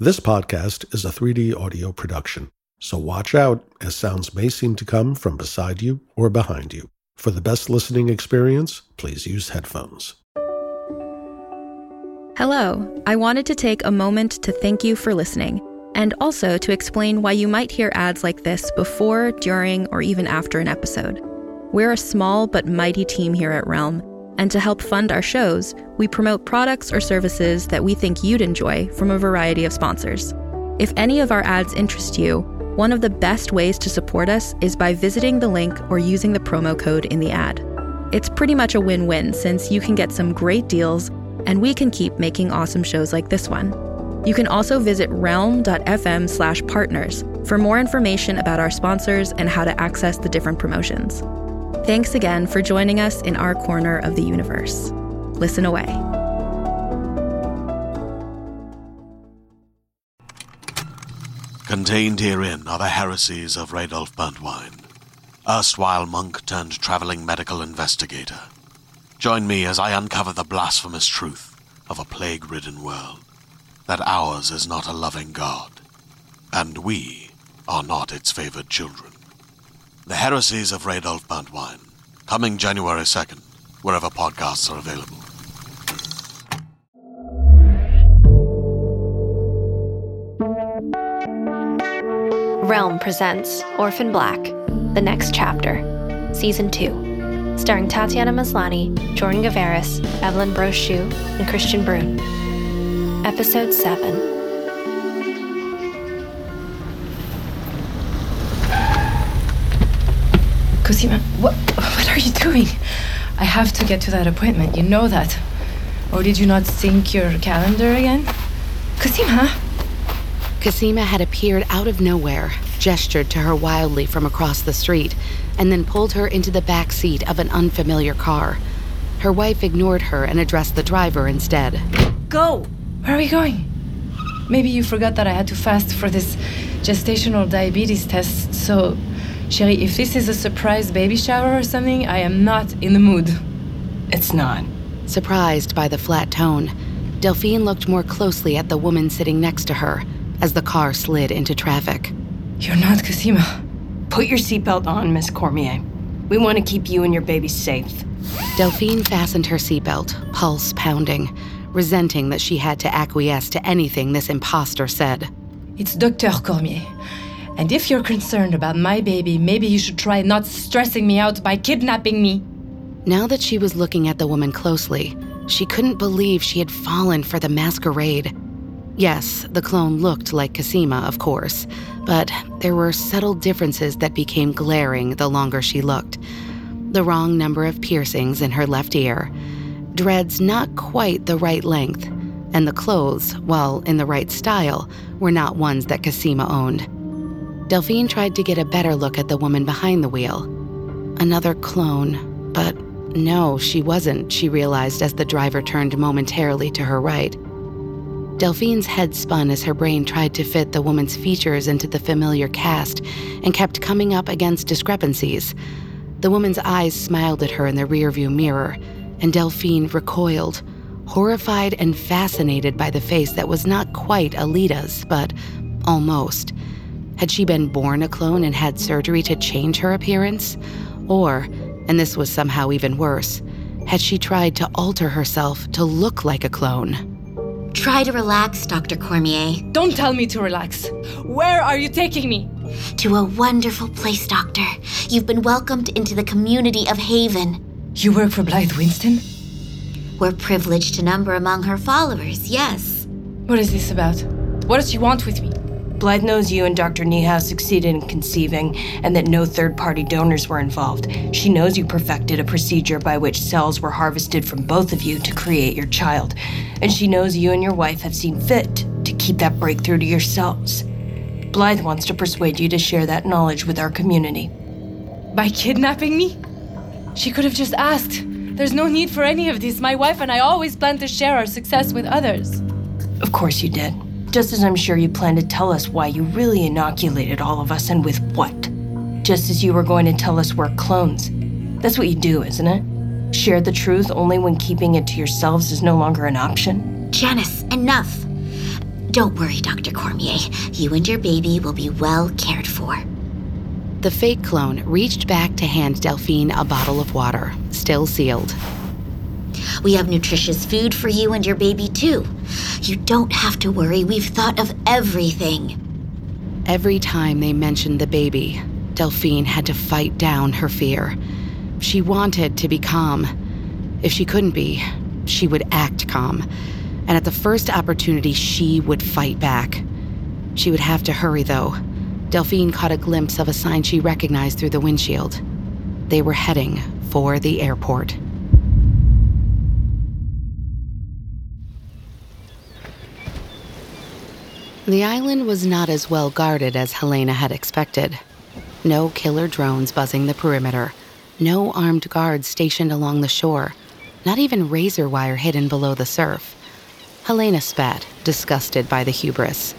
This podcast is a 3D audio production, so watch out as sounds may seem to come from beside you or behind you. For the best listening experience, please use headphones. Hello, I wanted to take a moment to thank you for listening, and also to explain why you might hear ads like this before, during, or even after an episode. We're a small but mighty team here at Realm, and to help fund our shows, we promote products or services that we think you'd enjoy from a variety of sponsors. If any of our ads interest you, one of the best ways to support us is by visiting the link or using the promo code in the ad. It's pretty much a win win since you can get some great deals and we can keep making awesome shows like this one. You can also visit realm.fm slash partners for more information about our sponsors and how to access the different promotions. Thanks again for joining us in our corner of the universe. Listen away. Contained herein are the heresies of Radolf Burntwine, erstwhile monk turned traveling medical investigator. Join me as I uncover the blasphemous truth of a plague ridden world that ours is not a loving God, and we are not its favored children. The Heresies of Radolf Burntwine, coming January 2nd, wherever podcasts are available. Realm presents Orphan Black, The Next Chapter, Season 2, starring Tatiana Maslany, Jordan Gavaris, Evelyne Brochu, and Kristian Bruun. Episode 7. Cosima, what, what are you doing? I have to get to that appointment. You know that. Or did you not sync your calendar again? Cosima? Cosima had appeared out of nowhere, gestured to her wildly from across the street, and then pulled her into the back seat of an unfamiliar car. Her wife ignored her and addressed the driver instead. Go! Where are we going? Maybe you forgot that I had to fast for this gestational diabetes test, so, Sherry, if this is a surprise baby shower or something, I am not in the mood. It's not. Surprised by the flat tone, Delphine looked more closely at the woman sitting next to her as the car slid into traffic. You're not Cosima. Put your seatbelt on, Miss Cormier. We want to keep you and your baby safe. Delphine fastened her seatbelt, pulse pounding, resenting that she had to acquiesce to anything this impostor said. It's Dr. Cormier. And if you're concerned about my baby, maybe you should try not stressing me out by kidnapping me. Now that she was looking at the woman closely, she couldn't believe she had fallen for the masquerade. Yes, the clone looked like Cosima, of course, but there were subtle differences that became glaring the longer she looked. The wrong number of piercings in her left ear, dreads not quite the right length, and the clothes, while in the right style, were not ones that Cosima owned. Delphine tried to get a better look at the woman behind the wheel. Another clone, but no, she wasn't, she realized as the driver turned momentarily to her right. Delphine's head spun as her brain tried to fit the woman's features into the familiar cast and kept coming up against discrepancies. The woman's eyes smiled at her in the rearview mirror, and Delphine recoiled, horrified and fascinated by the face that was not quite Alita's, but almost. Had she been born a clone and had surgery to change her appearance? Or, and this was somehow even worse, had she tried to alter herself to look like a clone? Try to relax, Dr. Cormier. Don't tell me to relax. Where are you taking me? To a wonderful place, Doctor. You've been welcomed into the community of Haven. You work for Blythe Winston? We're privileged to number among her followers, yes. What is this about? What does she want with me? Blythe knows you and Dr. Niehaus succeeded in conceiving and that no third party donors were involved. She knows you perfected a procedure by which cells were harvested from both of you to create your child. And she knows you and your wife have seen fit to keep that breakthrough to yourselves. Blythe wants to persuade you to share that knowledge with our community. By kidnapping me? She could have just asked. There's no need for any of this. My wife and I always plan to share our success with others. Of course you did. Just as I'm sure you plan to tell us why you really inoculated all of us and with what. Just as you were going to tell us we're clones. That's what you do, isn't it? Share the truth only when keeping it to yourselves is no longer an option. Janice, enough. Don't worry, Dr. Cormier. You and your baby will be well cared for. The fake clone reached back to hand Delphine a bottle of water, still sealed. We have nutritious food for you and your baby, too. You don't have to worry. We've thought of everything. Every time they mentioned the baby, Delphine had to fight down her fear. She wanted to be calm. If she couldn't be, she would act calm. And at the first opportunity, she would fight back. She would have to hurry, though. Delphine caught a glimpse of a sign she recognized through the windshield. They were heading for the airport. The island was not as well guarded as Helena had expected. No killer drones buzzing the perimeter, no armed guards stationed along the shore, not even razor wire hidden below the surf. Helena spat, disgusted by the hubris.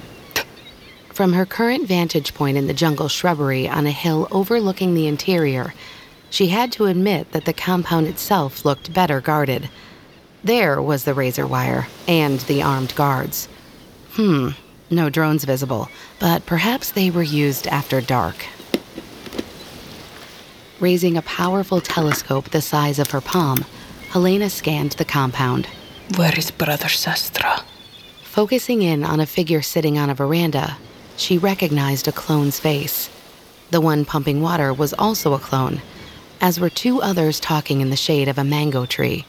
From her current vantage point in the jungle shrubbery on a hill overlooking the interior, she had to admit that the compound itself looked better guarded. There was the razor wire and the armed guards. Hmm, no drones visible, but perhaps they were used after dark. Raising a powerful telescope the size of her palm, Helena scanned the compound. Where is Brother Sestra? Focusing in on a figure sitting on a veranda, she recognized a clone's face. The one pumping water was also a clone, as were two others talking in the shade of a mango tree.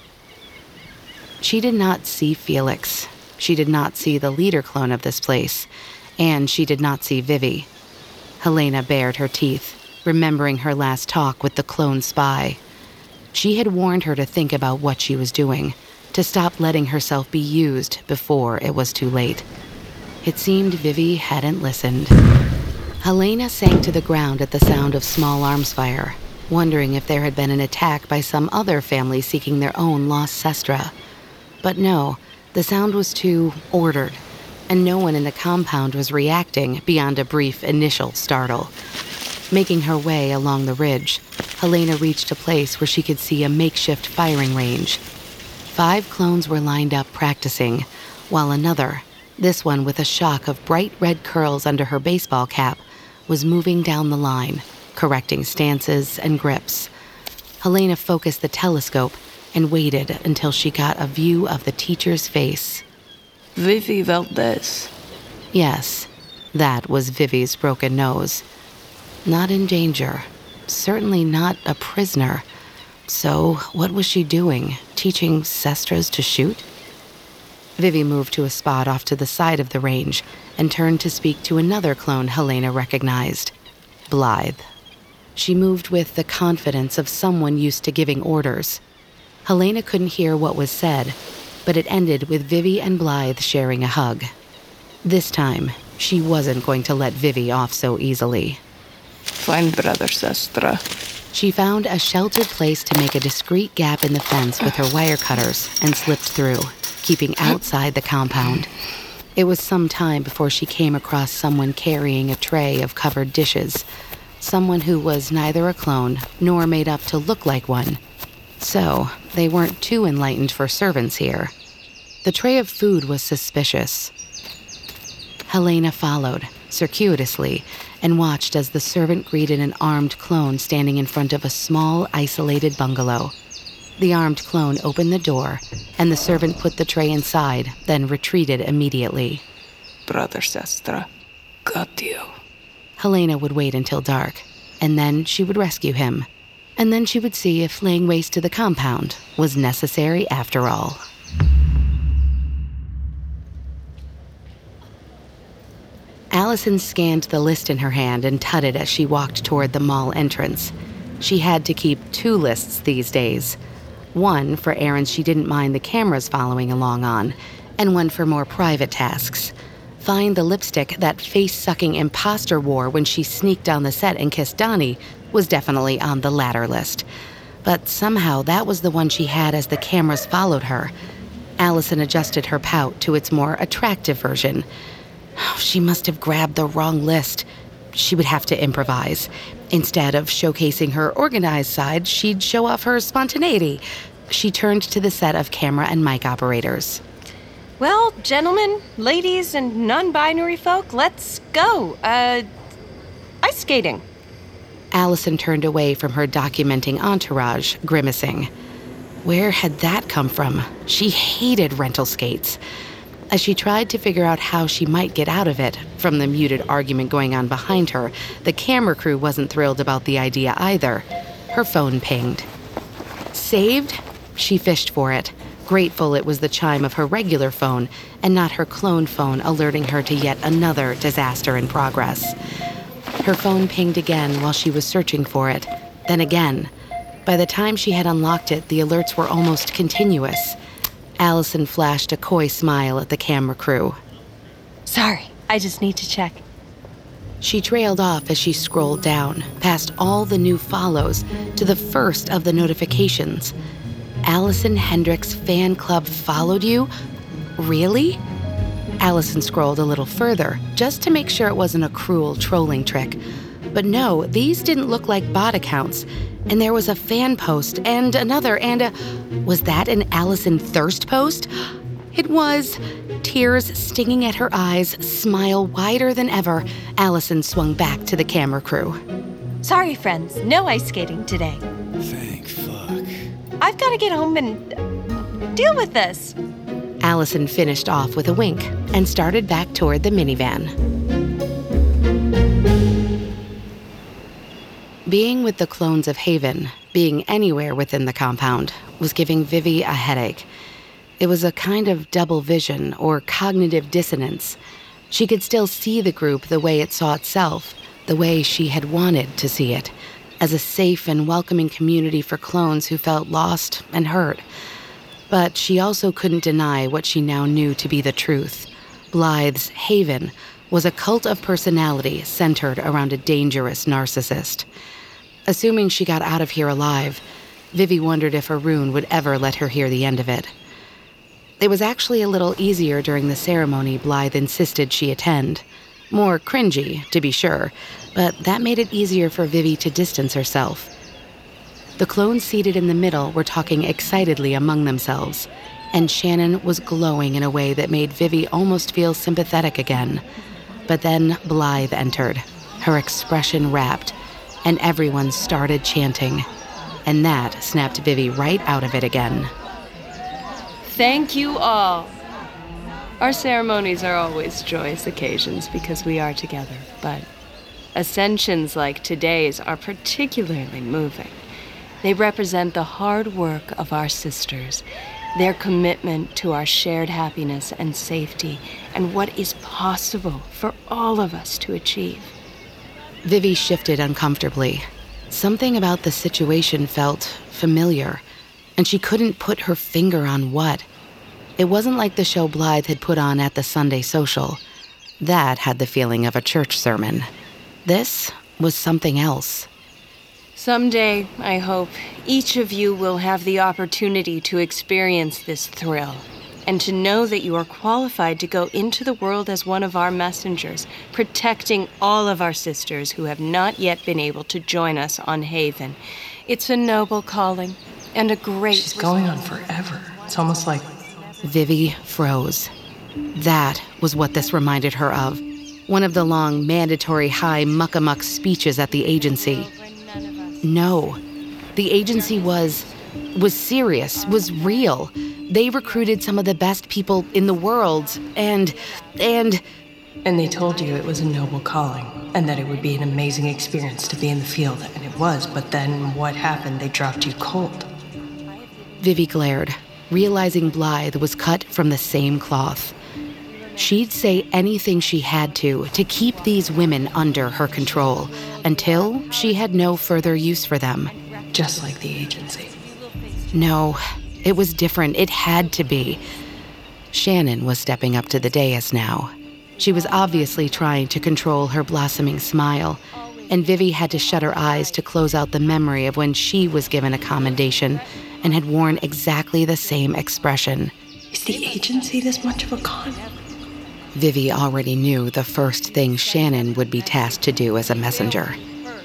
She did not see Felix, she did not see the leader clone of this place, and she did not see Vivi. Helena bared her teeth, remembering her last talk with the clone spy. She had warned her to think about what she was doing, to stop letting herself be used before it was too late. It seemed Vivi hadn't listened. Helena sank to the ground at the sound of small arms fire, wondering if there had been an attack by some other family seeking their own lost Sestra. But no, the sound was too ordered, and no one in the compound was reacting beyond a brief initial startle. Making her way along the ridge, Helena reached a place where she could see a makeshift firing range. Five clones were lined up practicing, while another, this one with a shock of bright red curls under her baseball cap, was moving down the line, correcting stances and grips. Helena focused the telescope and waited until she got a view of the teacher's face. Vivi Valdez. Yes, that was Vivi's broken nose. Not in danger. Certainly not a prisoner. So, what was she doing? Teaching Sestras to shoot? Vivi moved to a spot off to the side of the range and turned to speak to another clone Helena recognized Blythe. She moved with the confidence of someone used to giving orders. Helena couldn't hear what was said, but it ended with Vivi and Blythe sharing a hug. This time, she wasn't going to let Vivi off so easily. Find Brother Sestra. She found a sheltered place to make a discreet gap in the fence with her wire cutters and slipped through, keeping outside the compound. It was some time before she came across someone carrying a tray of covered dishes. Someone who was neither a clone nor made up to look like one. So, they weren't too enlightened for servants here. The tray of food was suspicious. Helena followed, circuitously, and watched as the servant greeted an armed clone standing in front of a small, isolated bungalow. The armed clone opened the door, and the servant put the tray inside, then retreated immediately. Brother Sestra, got you. Helena would wait until dark, and then she would rescue him. And then she would see if laying waste to the compound was necessary after all. Allison scanned the list in her hand and tutted as she walked toward the mall entrance. She had to keep two lists these days one for errands she didn't mind the cameras following along on, and one for more private tasks. Find the lipstick that face sucking imposter wore when she sneaked down the set and kissed Donnie was definitely on the latter list. But somehow that was the one she had as the cameras followed her. Allison adjusted her pout to its more attractive version. She must have grabbed the wrong list. She would have to improvise. Instead of showcasing her organized side, she'd show off her spontaneity. She turned to the set of camera and mic operators. Well, gentlemen, ladies, and non binary folk, let's go. Uh, ice skating. Allison turned away from her documenting entourage, grimacing. Where had that come from? She hated rental skates. As she tried to figure out how she might get out of it, from the muted argument going on behind her, the camera crew wasn't thrilled about the idea either. Her phone pinged. Saved? She fished for it, grateful it was the chime of her regular phone and not her clone phone alerting her to yet another disaster in progress. Her phone pinged again while she was searching for it, then again. By the time she had unlocked it, the alerts were almost continuous. Allison flashed a coy smile at the camera crew. Sorry, I just need to check. She trailed off as she scrolled down, past all the new follows, to the first of the notifications. Allison Hendricks fan club followed you? Really? Allison scrolled a little further, just to make sure it wasn't a cruel trolling trick. But no, these didn't look like bot accounts. And there was a fan post and another and a. Was that an Allison Thirst post? It was. Tears stinging at her eyes, smile wider than ever, Allison swung back to the camera crew. Sorry, friends, no ice skating today. Thank fuck. I've got to get home and deal with this. Allison finished off with a wink and started back toward the minivan. Being with the clones of Haven, being anywhere within the compound, was giving Vivi a headache. It was a kind of double vision or cognitive dissonance. She could still see the group the way it saw itself, the way she had wanted to see it, as a safe and welcoming community for clones who felt lost and hurt. But she also couldn't deny what she now knew to be the truth. Blythe's Haven was a cult of personality centered around a dangerous narcissist. Assuming she got out of here alive, Vivi wondered if Arun would ever let her hear the end of it. It was actually a little easier during the ceremony Blythe insisted she attend. More cringy, to be sure, but that made it easier for Vivi to distance herself. The clones seated in the middle were talking excitedly among themselves, and Shannon was glowing in a way that made Vivi almost feel sympathetic again. But then Blythe entered, her expression rapt, and everyone started chanting. And that snapped Vivi right out of it again. Thank you all. Our ceremonies are always joyous occasions because we are together, but ascensions like today's are particularly moving. They represent the hard work of our sisters, their commitment to our shared happiness and safety, and what is possible for all of us to achieve. Vivi shifted uncomfortably. Something about the situation felt familiar, and she couldn't put her finger on what. It wasn't like the show Blythe had put on at the Sunday social. That had the feeling of a church sermon. This was something else. Someday, I hope, each of you will have the opportunity to experience this thrill and to know that you are qualified to go into the world as one of our messengers, protecting all of our sisters who have not yet been able to join us on Haven. It's a noble calling and a great. She's going on forever. It's almost like. Vivi froze. That was what this reminded her of. One of the long, mandatory high muckamuck speeches at the agency. No. The agency was was serious, was real. They recruited some of the best people in the world and and and they told you it was a noble calling and that it would be an amazing experience to be in the field and it was, but then what happened? They dropped you cold. Vivi glared, realizing Blythe was cut from the same cloth. She'd say anything she had to to keep these women under her control until she had no further use for them. Just like the agency. No, it was different. It had to be. Shannon was stepping up to the dais now. She was obviously trying to control her blossoming smile, and Vivi had to shut her eyes to close out the memory of when she was given a commendation and had worn exactly the same expression. Is the agency this much of a con? Vivi already knew the first thing Shannon would be tasked to do as a messenger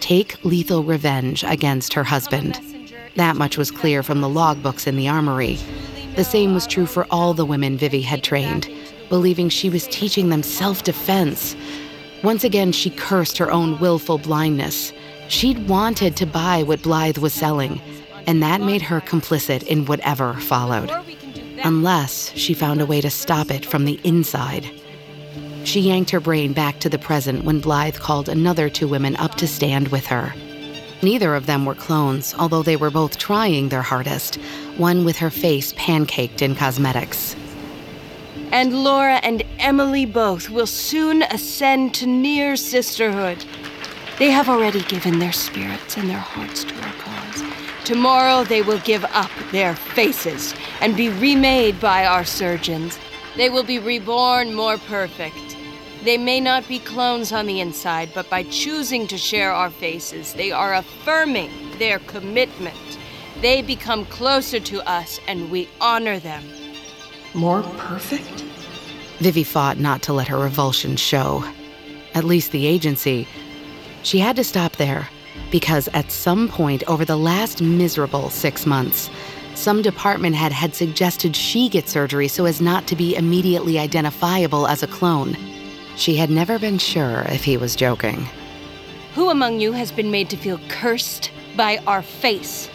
take lethal revenge against her husband. That much was clear from the logbooks in the armory. The same was true for all the women Vivi had trained, believing she was teaching them self defense. Once again, she cursed her own willful blindness. She'd wanted to buy what Blythe was selling, and that made her complicit in whatever followed. Unless she found a way to stop it from the inside. She yanked her brain back to the present when Blythe called another two women up to stand with her. Neither of them were clones, although they were both trying their hardest, one with her face pancaked in cosmetics. And Laura and Emily both will soon ascend to near sisterhood. They have already given their spirits and their hearts to our cause. Tomorrow they will give up their faces and be remade by our surgeons. They will be reborn more perfect. They may not be clones on the inside, but by choosing to share our faces, they are affirming their commitment. They become closer to us and we honor them. More perfect? Vivi fought not to let her revulsion show. At least the agency. She had to stop there, because at some point over the last miserable six months, some department head had suggested she get surgery so as not to be immediately identifiable as a clone. She had never been sure if he was joking. Who among you has been made to feel cursed by our face?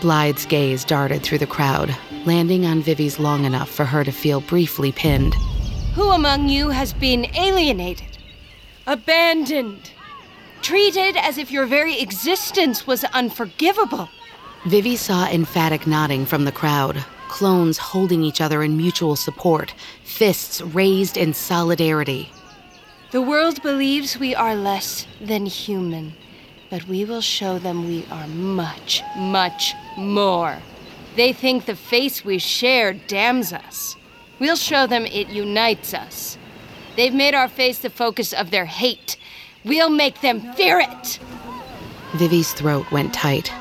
Blythe's gaze darted through the crowd, landing on Vivi's long enough for her to feel briefly pinned. Who among you has been alienated, abandoned, treated as if your very existence was unforgivable? Vivi saw emphatic nodding from the crowd, clones holding each other in mutual support, fists raised in solidarity. The world believes we are less than human, but we will show them we are much, much more. They think the face we share damns us. We'll show them it unites us. They've made our face the focus of their hate. We'll make them fear it. Vivi's throat went tight.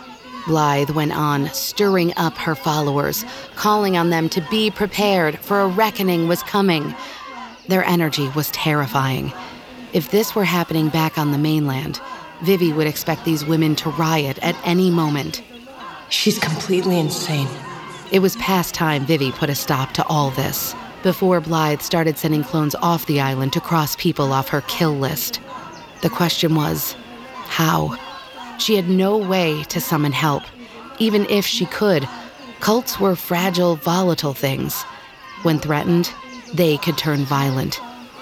Blythe went on, stirring up her followers, calling on them to be prepared, for a reckoning was coming. Their energy was terrifying. If this were happening back on the mainland, Vivi would expect these women to riot at any moment. She's completely insane. It was past time Vivi put a stop to all this, before Blythe started sending clones off the island to cross people off her kill list. The question was, how? She had no way to summon help. Even if she could, cults were fragile, volatile things. When threatened, they could turn violent,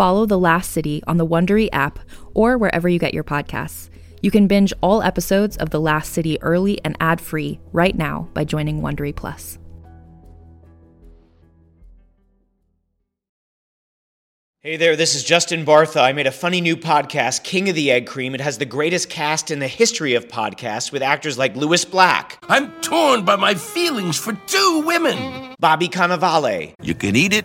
Follow The Last City on the Wondery app or wherever you get your podcasts. You can binge all episodes of The Last City early and ad-free right now by joining Wondery Plus. Hey there, this is Justin Bartha. I made a funny new podcast, King of the Egg Cream. It has the greatest cast in the history of podcasts with actors like Lewis Black, I'm torn by my feelings for two women. Bobby Cannavale, You can eat it,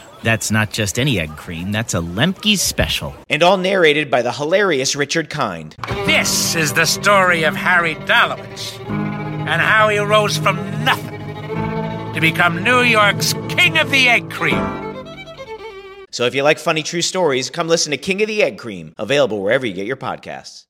That's not just any egg cream, that's a Lemke's special. and all narrated by the hilarious Richard Kind. This is the story of Harry Dalowitz and how he rose from nothing to become New York's King of the Egg Cream. So if you like funny true stories, come listen to King of the Egg Cream, available wherever you get your podcasts.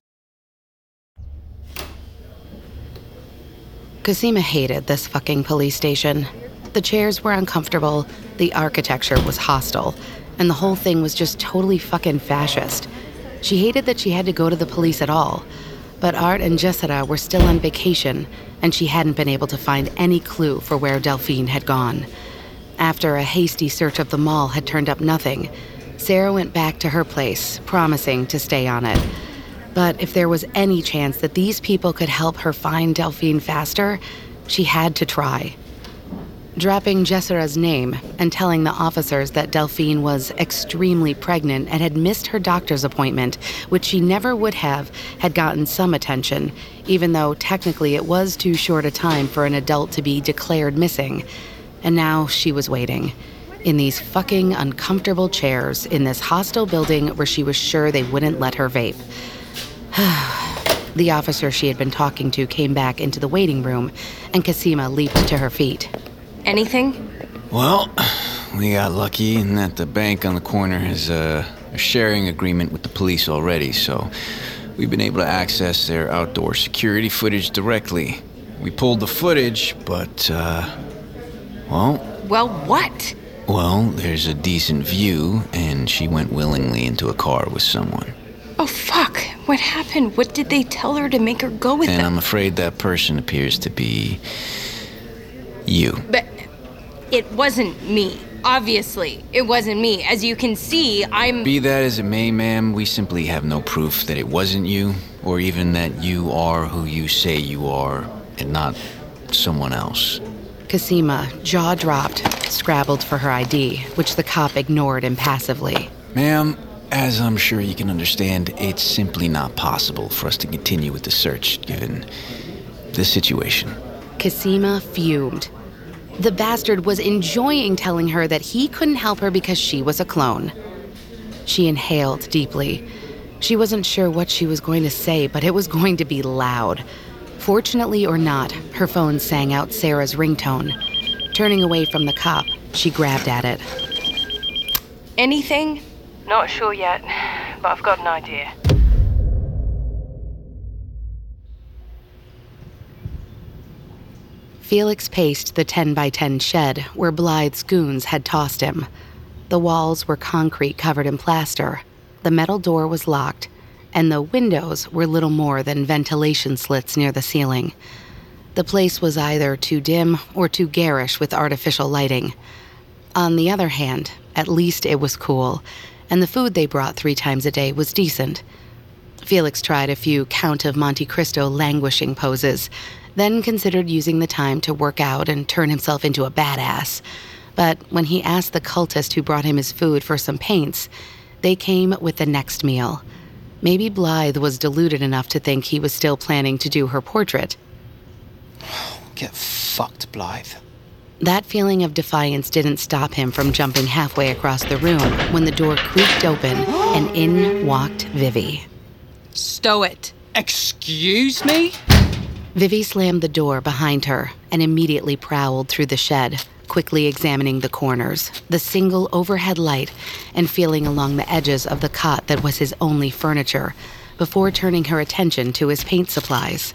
Cosima hated this fucking police station. The chairs were uncomfortable, the architecture was hostile, and the whole thing was just totally fucking fascist. She hated that she had to go to the police at all, but Art and Jessica were still on vacation, and she hadn't been able to find any clue for where Delphine had gone. After a hasty search of the mall had turned up nothing, Sarah went back to her place, promising to stay on it. But if there was any chance that these people could help her find Delphine faster, she had to try. Dropping Jessera's name and telling the officers that Delphine was extremely pregnant and had missed her doctor's appointment, which she never would have, had gotten some attention, even though technically it was too short a time for an adult to be declared missing. And now she was waiting. In these fucking uncomfortable chairs in this hostile building where she was sure they wouldn't let her vape. the officer she had been talking to came back into the waiting room, and Cosima leaped to her feet. Anything? Well, we got lucky in that the bank on the corner has a, a sharing agreement with the police already, so we've been able to access their outdoor security footage directly. We pulled the footage, but, uh, well, Well, what? well, there's a decent view, and she went willingly into a car with someone. Oh, fuck. What happened? What did they tell her to make her go with and them? I'm afraid that person appears to be you. But it wasn't me. Obviously, it wasn't me. As you can see, I'm. Be that as it may, ma'am, we simply have no proof that it wasn't you, or even that you are who you say you are, and not someone else. Cosima, jaw dropped, scrabbled for her ID, which the cop ignored impassively. Ma'am, as I'm sure you can understand, it's simply not possible for us to continue with the search given the situation. Cosima fumed. The bastard was enjoying telling her that he couldn't help her because she was a clone. She inhaled deeply. She wasn't sure what she was going to say, but it was going to be loud. Fortunately or not, her phone sang out Sarah's ringtone. Turning away from the cop, she grabbed at it. Anything? Not sure yet, but I've got an idea. Felix paced the 10 by 10 shed where Blythe's goons had tossed him. The walls were concrete covered in plaster, the metal door was locked, and the windows were little more than ventilation slits near the ceiling. The place was either too dim or too garish with artificial lighting. On the other hand, at least it was cool, and the food they brought three times a day was decent. Felix tried a few Count of Monte Cristo languishing poses, then considered using the time to work out and turn himself into a badass. But when he asked the cultist who brought him his food for some paints, they came with the next meal. Maybe Blythe was deluded enough to think he was still planning to do her portrait. Get fucked, Blythe. That feeling of defiance didn't stop him from jumping halfway across the room when the door creaked open and in walked Vivi. Stow it. Excuse me? Vivi slammed the door behind her and immediately prowled through the shed, quickly examining the corners, the single overhead light, and feeling along the edges of the cot that was his only furniture, before turning her attention to his paint supplies.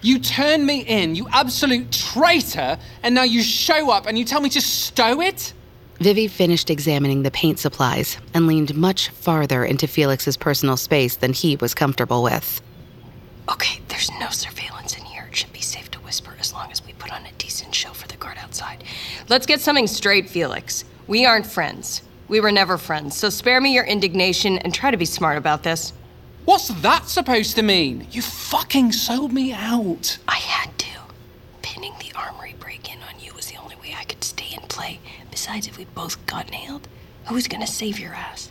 You turn me in, you absolute traitor, and now you show up and you tell me to stow it? Vivi finished examining the paint supplies and leaned much farther into Felix's personal space than he was comfortable with. Okay, there's no surveillance in here. It should be safe to whisper as long as we put on a decent show for the guard outside. Let's get something straight, Felix. We aren't friends. We were never friends, so spare me your indignation and try to be smart about this. What's that supposed to mean? You fucking sold me out. I had to. Pinning the armory break in on you was the only way I could stay in play. Besides, if we both got nailed, who's gonna save your ass?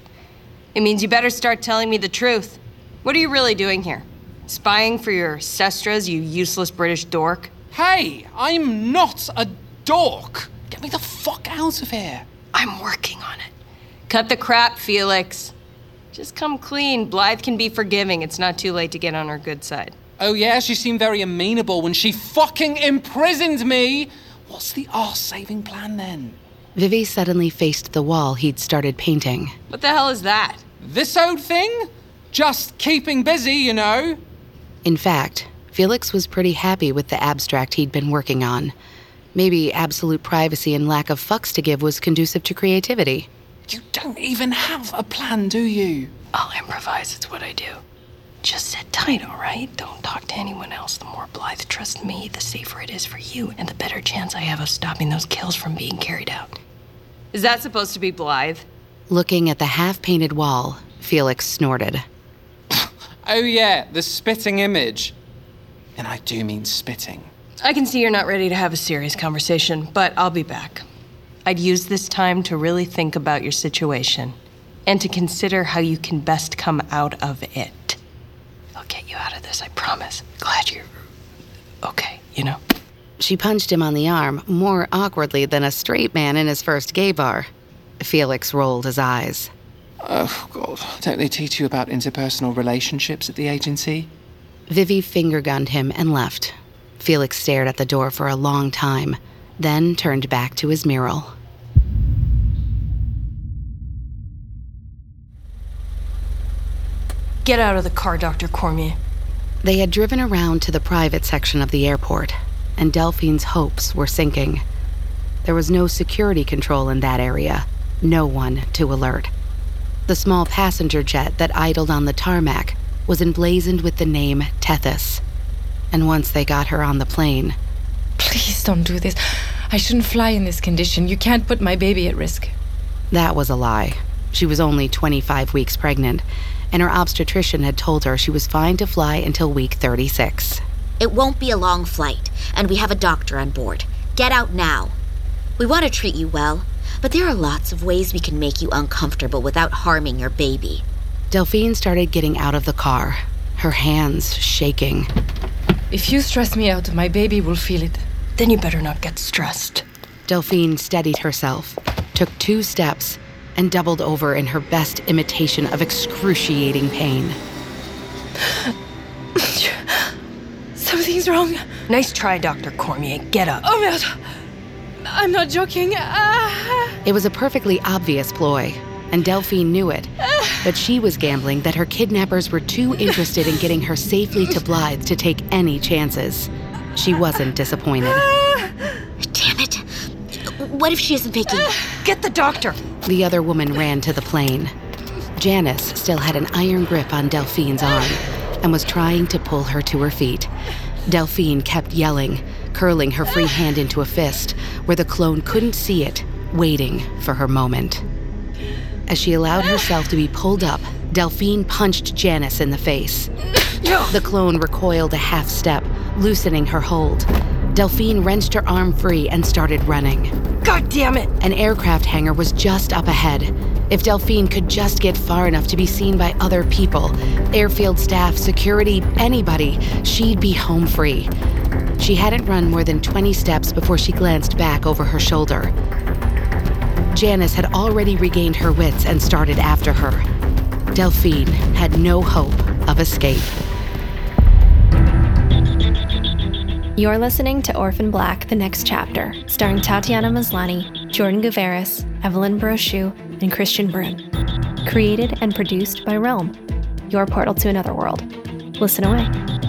It means you better start telling me the truth. What are you really doing here? Spying for your sestras, you useless British dork? Hey, I'm not a dork. Get me the fuck out of here. I'm working on it. Cut the crap, Felix. Just come clean. Blythe can be forgiving. It's not too late to get on her good side. Oh, yeah, she seemed very amenable when she fucking imprisoned me. What's the arse saving plan then? Vivi suddenly faced the wall he'd started painting. What the hell is that? This old thing? Just keeping busy, you know. In fact, Felix was pretty happy with the abstract he'd been working on. Maybe absolute privacy and lack of fucks to give was conducive to creativity. You don't even have a plan, do you? I'll improvise, it's what I do. Just sit tight, all right? Don't talk to anyone else. The more Blythe trusts me, the safer it is for you, and the better chance I have of stopping those kills from being carried out. Is that supposed to be Blythe? Looking at the half painted wall, Felix snorted. Oh, yeah, the spitting image. And I do mean spitting. I can see you're not ready to have a serious conversation, but I'll be back. I'd use this time to really think about your situation and to consider how you can best come out of it. I'll get you out of this, I promise. Glad you're okay, you know? She punched him on the arm more awkwardly than a straight man in his first gay bar. Felix rolled his eyes. Oh, God. Don't they teach you about interpersonal relationships at the agency? Vivi finger gunned him and left. Felix stared at the door for a long time, then turned back to his mural. Get out of the car, Dr. Cormier. They had driven around to the private section of the airport, and Delphine's hopes were sinking. There was no security control in that area, no one to alert. The small passenger jet that idled on the tarmac was emblazoned with the name Tethys. And once they got her on the plane, Please don't do this. I shouldn't fly in this condition. You can't put my baby at risk. that was a lie. She was only 25 weeks pregnant, and her obstetrician had told her she was fine to fly until week 36. It won't be a long flight, and we have a doctor on board. Get out now. We want to treat you well, but there are lots of ways we can make you uncomfortable without harming your baby. Delphine started getting out of the car, her hands shaking. If you stress me out, my baby will feel it. Then you better not get stressed. Delphine steadied herself, took two steps, and doubled over in her best imitation of excruciating pain. Something's wrong. Nice try, Dr. Cormier. Get up. Oh, my God. I'm not joking. Ah. It was a perfectly obvious ploy, and Delphine knew it. But she was gambling that her kidnappers were too interested in getting her safely to Blythe to take any chances. She wasn't disappointed. Damn it. What if she isn't faking? Get the doctor. The other woman ran to the plane. Janice still had an iron grip on Delphine's arm and was trying to pull her to her feet. Delphine kept yelling, curling her free hand into a fist where the clone couldn't see it, waiting for her moment. As she allowed herself to be pulled up, Delphine punched Janice in the face. The clone recoiled a half step, loosening her hold. Delphine wrenched her arm free and started running. God damn it! An aircraft hangar was just up ahead. If Delphine could just get far enough to be seen by other people airfield staff, security, anybody she'd be home free. She hadn't run more than 20 steps before she glanced back over her shoulder. Janice had already regained her wits and started after her. Delphine had no hope of escape. You're listening to Orphan Black The Next Chapter, starring Tatiana Maslany, Jordan Gavaris, Evelyne Brochu, and Kristian Bruun. Created and produced by Realm, your portal to another world. Listen away.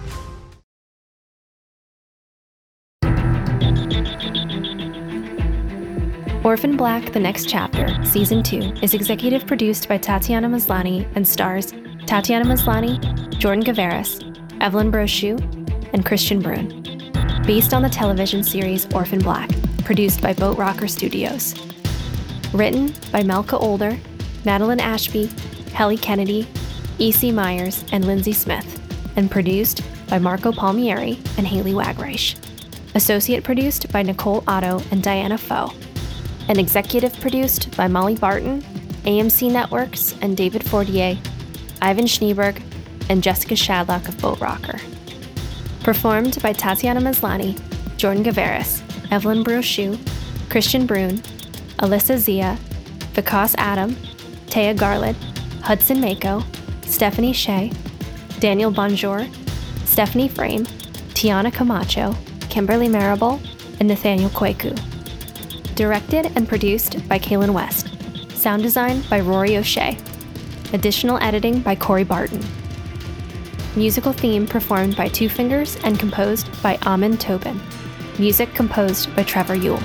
Orphan Black The Next Chapter, Season 2, is executive produced by Tatiana Maslany and stars Tatiana Maslany, Jordan Gavaris, Evelyne Brochu, and Kristian Bruun. based on the television series Orphan Black, produced by Boat Rocker Studios. Written by Malka Older, Madeline Ashby, Heli Kennedy, E.C. Myers, and Lindsay Smith, and produced by Marco Palmieri and Haley Wagreich. Associate produced by Nicole Otto and Diana Foe. And executive produced by Molly Barton, AMC Networks, and David Fortier, Ivan Schneeberg, and Jessica Shadlock of Boat Rocker. Performed by Tatiana Maslany, Jordan Gavaris, Evelyne Brochu, Kristian Bruun, Alyssa Zia, Vikas Adam, Taya Garland, Hudson Mako, Stephanie Shea, Daniel Bonjour, Stephanie Frame, Tiana Camacho, Kimberly Marable, and Nathaniel Kweku. Directed and produced by Kaylin West. Sound design by Rory O'Shea. Additional editing by Corey Barton. Musical theme performed by Two Fingers and composed by Amon Tobin. Music composed by Trevor Yule.